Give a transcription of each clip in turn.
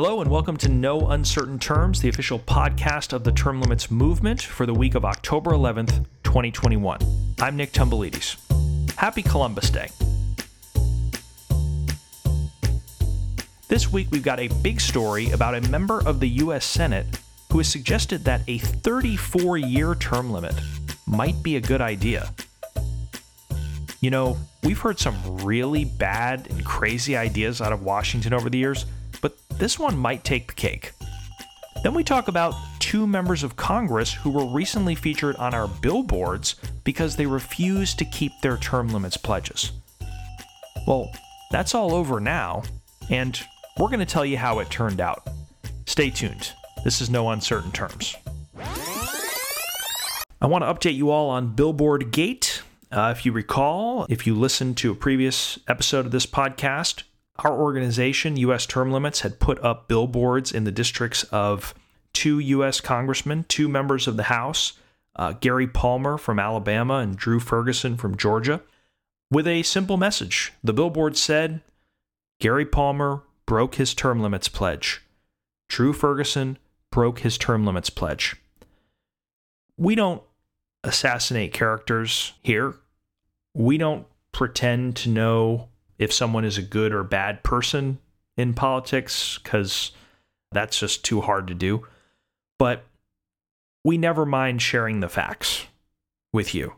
Hello, and welcome to No Uncertain Terms, the official podcast of the Term Limits Movement for the week of October 11th, 2021. I'm Nick Tomboulides. Happy Columbus Day. This week, we've got a big story about a member of the U.S. Senate who has suggested that a 34 year term limit might be a good idea. You know, we've heard some really bad and crazy ideas out of Washington over the years this one might take the cake. Then we talk about two members of Congress who were recently featured on our billboards because they refused to keep their term limits pledges. Well, that's all over now, and we're going to tell you how it turned out. Stay tuned. This is No Uncertain Terms. I want to update you all on Billboard Gate. Uh, if you recall, if you listened to a previous episode of this podcast, our organization, U.S. Term Limits, had put up billboards in the districts of two U.S. congressmen, two members of the House, uh, Gary Palmer from Alabama and Drew Ferguson from Georgia, with a simple message. The billboard said Gary Palmer broke his term limits pledge. Drew Ferguson broke his term limits pledge. We don't assassinate characters here. We don't pretend to know if someone is a good or bad person in politics because that's just too hard to do. But we never mind sharing the facts with you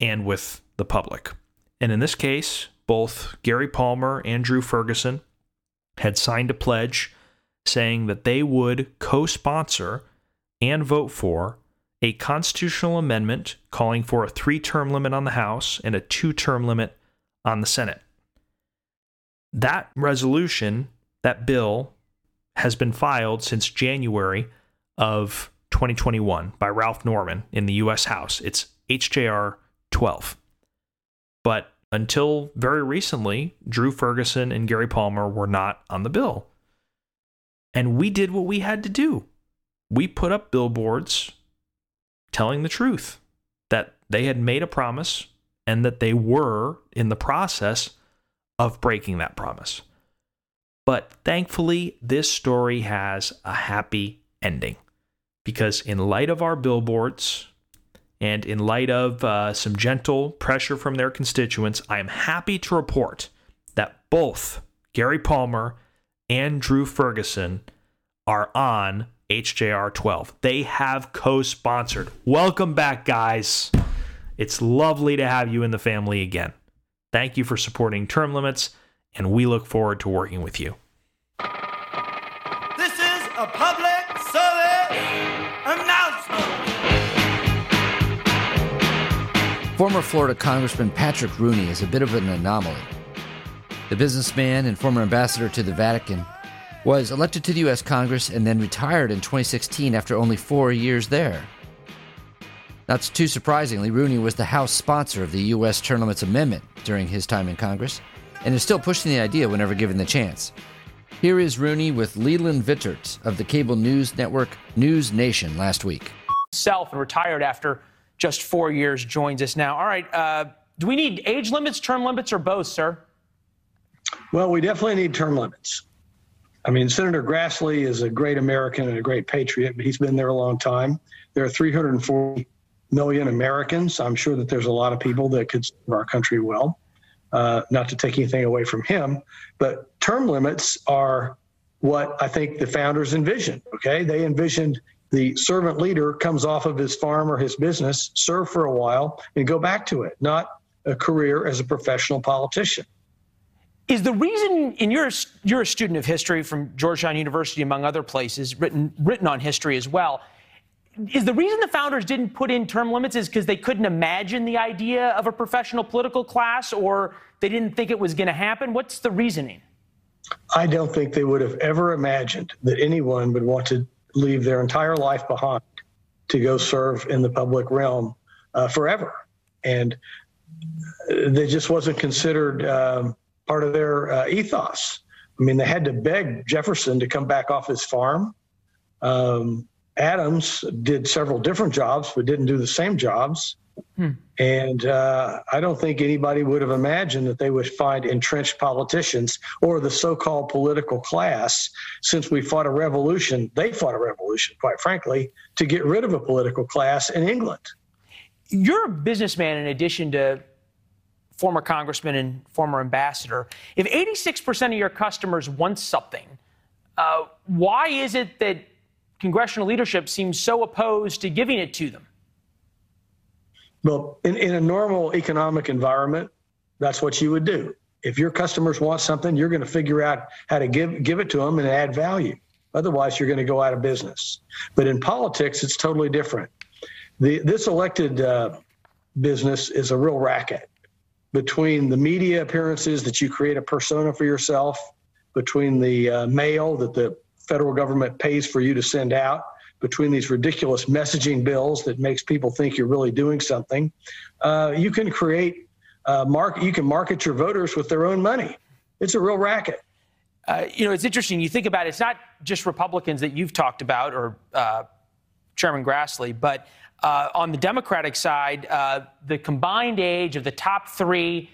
and with the public. And in this case, both Gary Palmer and Drew Ferguson had signed a pledge saying that they would co sponsor and vote for a constitutional amendment calling for a three term limit on the House and a two term limit on the Senate. That resolution, that bill, has been filed since January of 2021 by Ralph Norman in the U.S. House. It's HJR 12. But until very recently, Drew Ferguson and Gary Palmer were not on the bill. And we did what we had to do. We put up billboards telling the truth that they had made a promise and that they were in the process of breaking that promise. But thankfully, this story has a happy ending because, in light of our billboards and in light of uh, some gentle pressure from their constituents, I am happy to report that both Gary Palmer and Drew Ferguson are on HJR 12. They have co sponsored. Welcome back, guys. It's lovely to have you in the family again. Thank you for supporting Term Limits, and we look forward to working with you. This is a public service announcement. Former Florida Congressman Patrick Rooney is a bit of an anomaly. The businessman and former ambassador to the Vatican was elected to the U.S. Congress and then retired in 2016 after only four years there. Not too surprisingly, Rooney was the House sponsor of the U.S. Term Limits Amendment during his time in Congress, and is still pushing the idea whenever given the chance. Here is Rooney with Leland Vittert of the cable news network News Nation last week. Self and retired after just four years joins us now. All right, uh, do we need age limits, term limits, or both, sir? Well, we definitely need term limits. I mean, Senator Grassley is a great American and a great patriot, but he's been there a long time. There are 340 million Americans. I'm sure that there's a lot of people that could serve our country well. Uh, not to take anything away from him, but term limits are what I think the founders envisioned. Okay, they envisioned the servant leader comes off of his farm or his business, serve for a while, and go back to it, not a career as a professional politician. Is the reason, in your you're a student of history from Georgetown University, among other places, written written on history as well is the reason the founders didn't put in term limits is because they couldn't imagine the idea of a professional political class or they didn't think it was going to happen? What's the reasoning? I don't think they would have ever imagined that anyone would want to leave their entire life behind to go serve in the public realm uh, forever. And they just wasn't considered um, part of their uh, ethos. I mean, they had to beg Jefferson to come back off his farm. Um, Adams did several different jobs, but didn't do the same jobs. Hmm. And uh, I don't think anybody would have imagined that they would find entrenched politicians or the so called political class, since we fought a revolution, they fought a revolution, quite frankly, to get rid of a political class in England. You're a businessman in addition to former congressman and former ambassador. If 86% of your customers want something, uh, why is it that congressional leadership seems so opposed to giving it to them? Well, in, in a normal economic environment, that's what you would do. If your customers want something, you're going to figure out how to give give it to them and add value. Otherwise, you're going to go out of business. But in politics, it's totally different. The, this elected uh, business is a real racket between the media appearances that you create a persona for yourself, between the uh, mail that the federal government pays for you to send out, between these ridiculous messaging bills that makes people think you're really doing something. Uh, you can create uh, mark. You can market your voters with their own money. It's a real racket. Uh, you know, it's interesting. You think about it, it's not just Republicans that you've talked about or uh, Chairman Grassley, but uh, on the Democratic side, uh, the combined age of the top three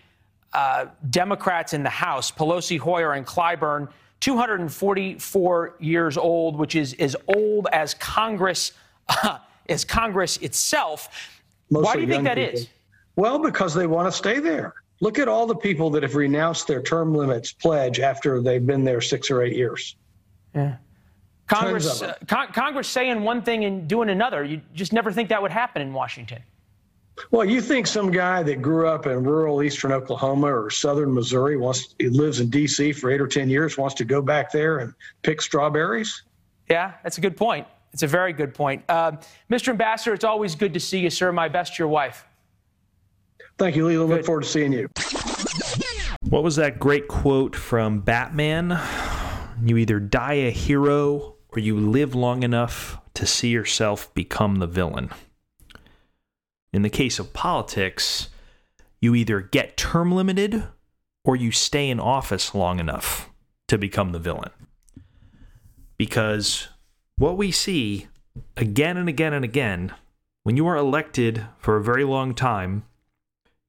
Democrats in the House, Pelosi, Hoyer, and Clyburn, 244 years old, which is as old as Congress, uh, as Congress itself. Mostly Why do you think that people. is? Well, because they want to stay there. Look at all the people that have renounced their term limits pledge after they've been there six or eight years. Yeah. Congress, uh, con- Congress saying one thing and doing another. You just never think that would happen in Washington. Well, you think some guy that grew up in rural eastern Oklahoma or southern Missouri wants he lives in D.C. for eight or ten years wants to go back there and pick strawberries? Yeah, that's a good point. It's a very good point. Uh, Mr. Ambassador, it's always good to see you, sir. My best to your wife. Thank you, Leland. Look forward to seeing you. What was that great quote from Batman? You either die a hero or you live long enough to see yourself become the villain. In the case of politics, you either get term limited or you stay in office long enough to become the villain. Because what we see again and again and again, when you are elected for a very long time,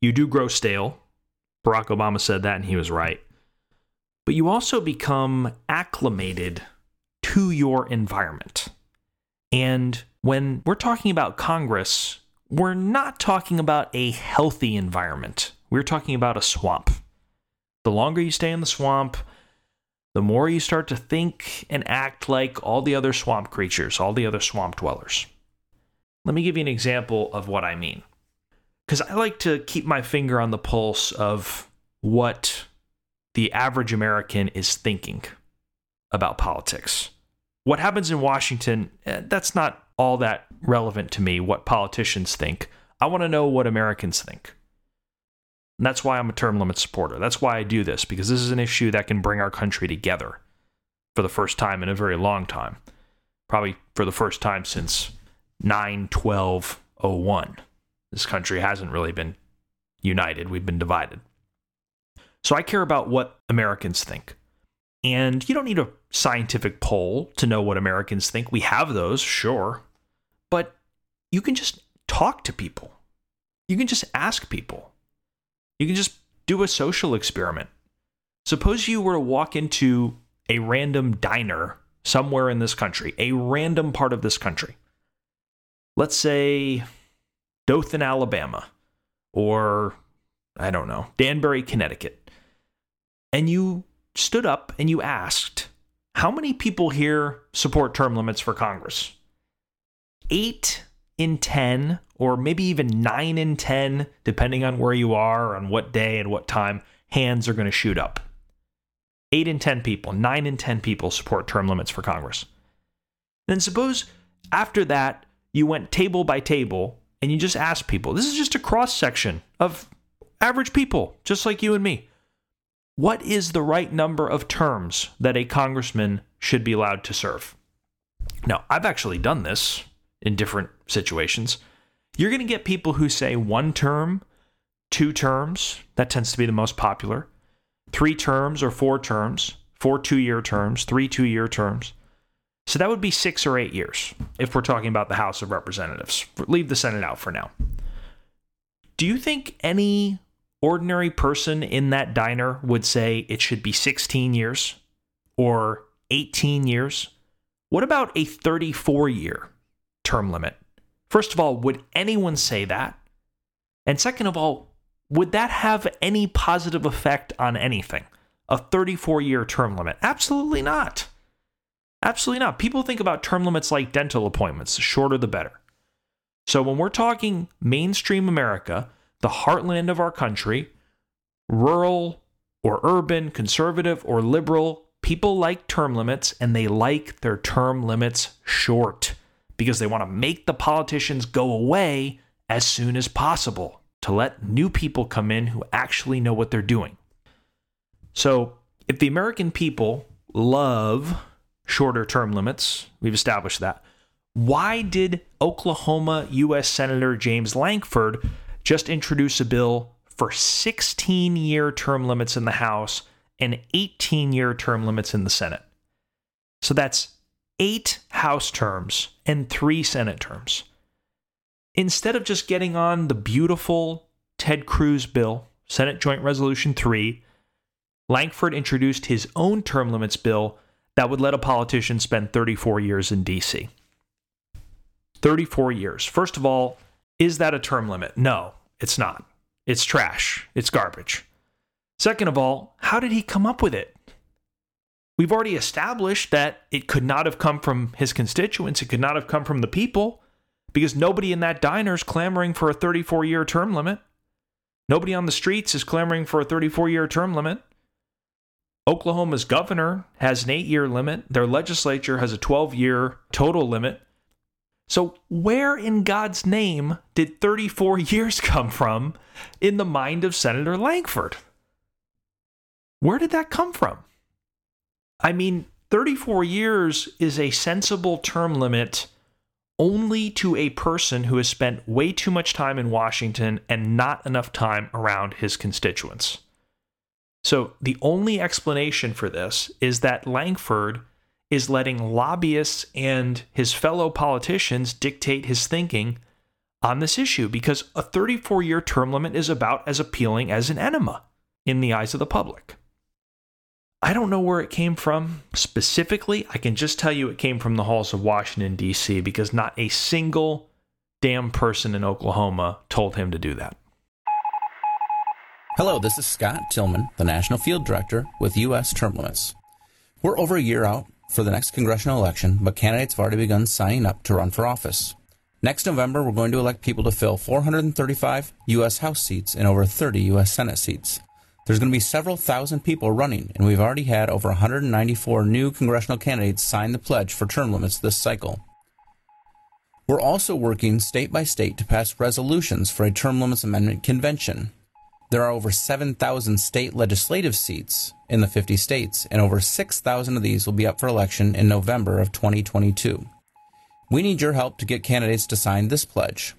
you do grow stale. Barack Obama said that and he was right. But you also become acclimated to your environment. And when we're talking about Congress, we're not talking about a healthy environment. We're talking about a swamp. The longer you stay in the swamp, the more you start to think and act like all the other swamp creatures, all the other swamp dwellers. Let me give you an example of what I mean. Because I like to keep my finger on the pulse of what the average American is thinking about politics. What happens in Washington, eh, that's not all that relevant to me what politicians think. I want to know what Americans think. And that's why I'm a term limit supporter. That's why I do this, because this is an issue that can bring our country together for the first time in a very long time. Probably for the first time since 9 12 01. This country hasn't really been united, we've been divided. So I care about what Americans think. And you don't need a scientific poll to know what Americans think. We have those, sure but you can just talk to people. You can just ask people. You can just do a social experiment. Suppose you were to walk into a random diner somewhere in this country, a random part of this country. Let's say Dothan, Alabama, or I don't know, Danbury, Connecticut. And you stood up and you asked, How many people here support term limits for Congress? Eight in 10, or maybe even nine in 10, depending on where you are, on what day and what time, hands are going to shoot up. Eight in 10 people, nine in 10 people support term limits for Congress. Then suppose after that, you went table by table and you just asked people this is just a cross section of average people, just like you and me. What is the right number of terms that a congressman should be allowed to serve? Now, I've actually done this in different situations. You're going to get people who say one term, two terms, that tends to be the most popular, three terms or four terms, four two year terms, three two year terms. So that would be six or eight years if we're talking about the House of Representatives. Leave the Senate out for now. Do you think any ordinary person in that diner would say it should be 16 years or 18 years? What about a 34 year term limit? First of all, would anyone say that? And second of all, would that have any positive effect on anything? A 34 year term limit? Absolutely not. Absolutely not. People think about term limits like dental appointments, the shorter the better. So when we're talking mainstream America, the heartland of our country, rural or urban, conservative or liberal, people like term limits and they like their term limits short because they want to make the politicians go away as soon as possible to let new people come in who actually know what they're doing. So, if the American people love shorter term limits. We've established that. Why did Oklahoma U.S. Senator James Lankford just introduce a bill for 16 year term limits in the House and 18 year term limits in the Senate? So that's eight House terms and three Senate terms. Instead of just getting on the beautiful Ted Cruz bill, Senate Joint Resolution 3, Lankford introduced his own term limits bill that would let a politician spend 34 years in DC. 34 years. First of all, is that a term limit? No, it's not. It's trash. It's garbage. Second of all, how did he come up with it? We've already established that it could not have come from his constituents, it could not have come from the people, because nobody in that diner is clamoring for a 34 year term limit. Nobody on the streets is clamoring for a 34 year term limit. Oklahoma's governor has an eight year limit, their legislature has a 12 year total limit. So, where in God's name did 34 years come from in the mind of Senator Lankford? Where did that come from? I mean, 34 years is a sensible term limit only to a person who has spent way too much time in Washington and not enough time around his constituents. So the only explanation for this is that Lankford is letting lobbyists and his fellow politicians dictate his thinking on this issue because a 34 year term limit is about as appealing as an enema in the eyes of the public. I don't know where it came from specifically. I can just tell you it came from the halls of Washington, D.C., because not a single damn person in Oklahoma told him to do that. Hello, this is Scott Tillman, the National Field Director with U.S. Term Limits. We're over a year out for the next congressional election, but candidates have already begun signing up to run for office. Next November, we're going to elect people to fill 435 U.S. House seats and over 30 U.S. Senate seats. There's going to be several thousand people running, and we've already had over 194 new congressional candidates sign the pledge for term limits this cycle. We're also working state by state to pass resolutions for a term limits amendment convention. There are over 7,000 state legislative seats in the 50 states, and over 6,000 of these will be up for election in November of 2022. We need your help to get candidates to sign this pledge.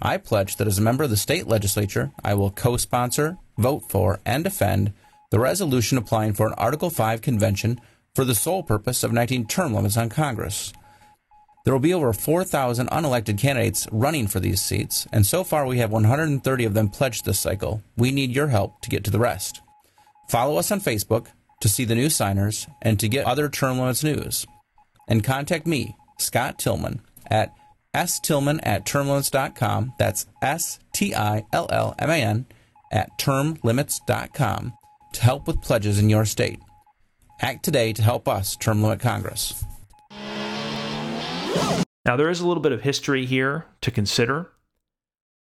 I pledge that as a member of the state legislature, I will co sponsor, vote for, and defend the resolution applying for an Article 5 convention for the sole purpose of enacting term limits on Congress. There will be over 4,000 unelected candidates running for these seats, and so far we have 130 of them pledged this cycle. We need your help to get to the rest. Follow us on Facebook to see the new signers and to get other term limits news. And contact me, Scott Tillman, at stillman at termlimits.com. That's S T I L L M A N at termlimits.com to help with pledges in your state. Act today to help us term limit Congress. Now, there is a little bit of history here to consider.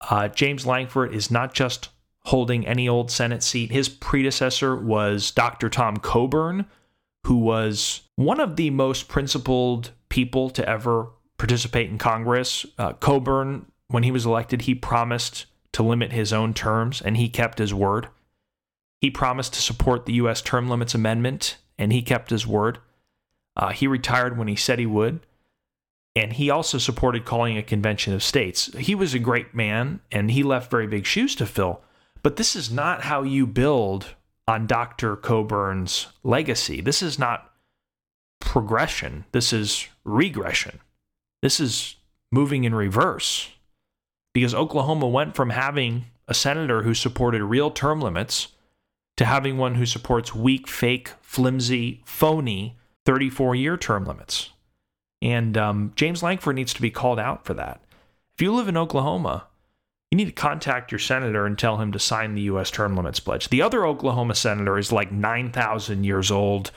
Uh, James Lankford is not just holding any old Senate seat. His predecessor was Dr. Tom Coburn, who was one of the most principled people to ever participate in Congress. Uh, Coburn, when he was elected, he promised to limit his own terms, and he kept his word. He promised to support the U.S. Term Limits Amendment, and he kept his word. Uh, he retired when he said he would. And he also supported calling a convention of states. He was a great man and he left very big shoes to fill. But this is not how you build on Dr. Coburn's legacy. This is not progression. This is regression. This is moving in reverse because Oklahoma went from having a senator who supported real term limits to having one who supports weak, fake, flimsy, phony 34 year term limits. And um, James Lankford needs to be called out for that. If you live in Oklahoma, you need to contact your senator and tell him to sign the U.S. term limits pledge. The other Oklahoma senator is like 9,000 years old.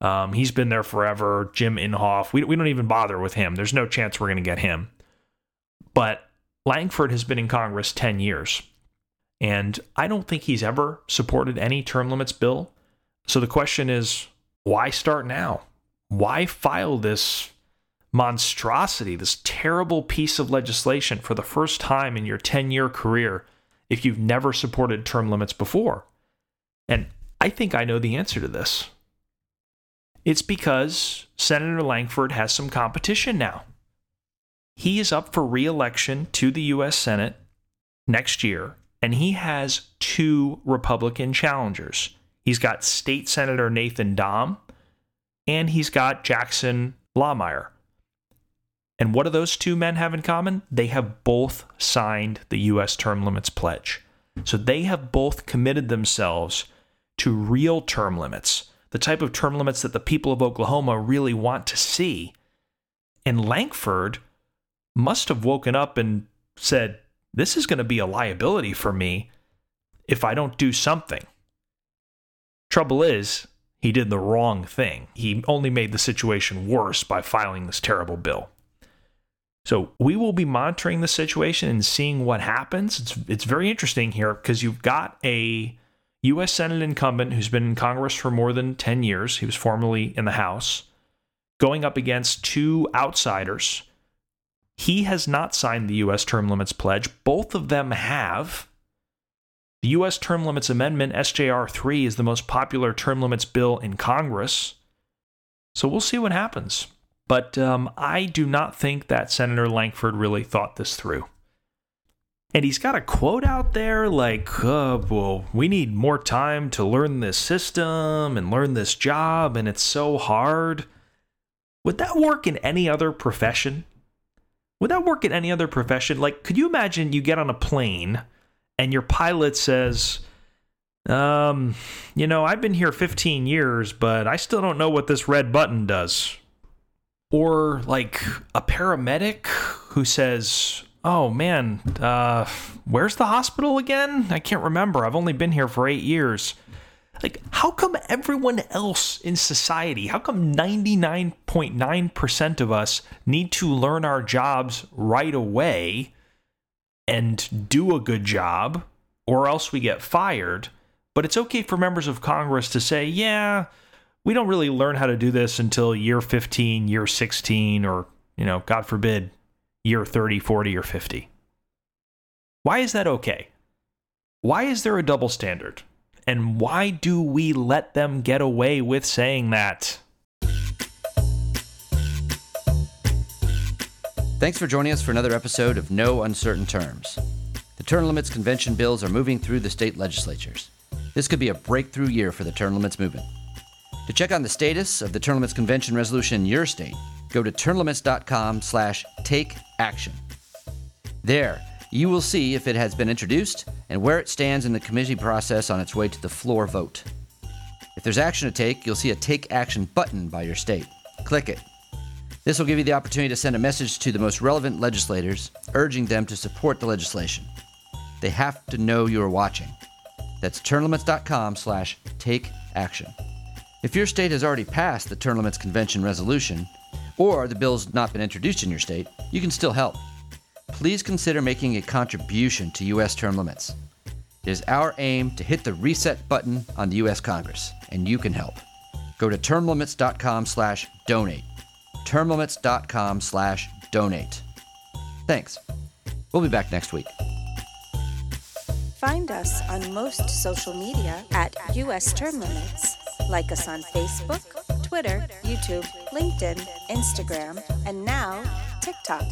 Um, he's been there forever. Jim Inhofe. We, we don't even bother with him. There's no chance we're going to get him. But Lankford has been in Congress 10 years. And I don't think he's ever supported any term limits bill. So the question is why start now? Why file this monstrosity, this terrible piece of legislation for the first time in your 10 year career if you've never supported term limits before? And I think I know the answer to this. It's because Senator Lankford has some competition now. He is up for re election to the U.S. Senate next year, and he has two Republican challengers. He's got State Senator Nathan Dahm, and he's got Jackson Lahmeyer. And what do those two men have in common? They have both signed the U.S. term limits pledge. So they have both committed themselves to real term limits, the type of term limits that the people of Oklahoma really want to see. And Lankford must have woken up and said, This is going to be a liability for me if I don't do something. Trouble is, he did the wrong thing. He only made the situation worse by filing this terrible bill. So we will be monitoring the situation and seeing what happens. It's it's very interesting here because you've got a U.S. Senate incumbent who's been in Congress for more than 10 years. He was formerly in the House, going up against two outsiders he has not signed the U.S. term limits pledge. Both of them have. The U.S. term limits amendment, SJR 3, is the most popular term limits bill in Congress. So we'll see what happens. But um, I do not think that Senator Lankford really thought this through. And he's got a quote out there like, uh, well, we need more time to learn this system and learn this job, and it's so hard. Would that work in any other profession? Would that work in any other profession? Like, could you imagine you get on a plane and your pilot says, um, you know, I've been here 15 years, but I still don't know what this red button does. Or like a paramedic who says, oh man, uh, where's the hospital again? I can't remember. I've only been here for eight years. Like, how come everyone else in society, how come 99.9% of us need to learn our jobs right away and do a good job, or else we get fired? But it's okay for members of Congress to say, yeah, we don't really learn how to do this until year 15, year 16, or, you know, God forbid, year 30, 40, or 50. Why is that okay? Why is there a double standard? And why do we let them get away with saying that? Thanks for joining us for another episode of No Uncertain Terms. The term limits convention bills are moving through the state legislatures. This could be a breakthrough year for the term limits movement. To check on the status of the term limits convention resolution in your state, go to termlimits.com slash take action. There, you will see if it has been introduced and where it stands in the committee process on its way to the floor vote. If there's action to take, you'll see a Take Action button by your state. Click it. This will give you the opportunity to send a message to the most relevant legislators, urging them to support the legislation. They have to know you are watching. That's termlimits.com slash take action. If your state has already passed the Term Limits Convention resolution, or the bill's not been introduced in your state, you can still help please consider making a contribution to U.S. term limits. It is our aim to hit the reset button on the U.S. Congress, and you can help. Go to termlimits.com slash donate. termlimits.com slash donate. Thanks. We'll be back next week. Find us on most social media at U.S. Term Limits. Like us on Facebook, Twitter, YouTube, LinkedIn, Instagram, and now TikTok.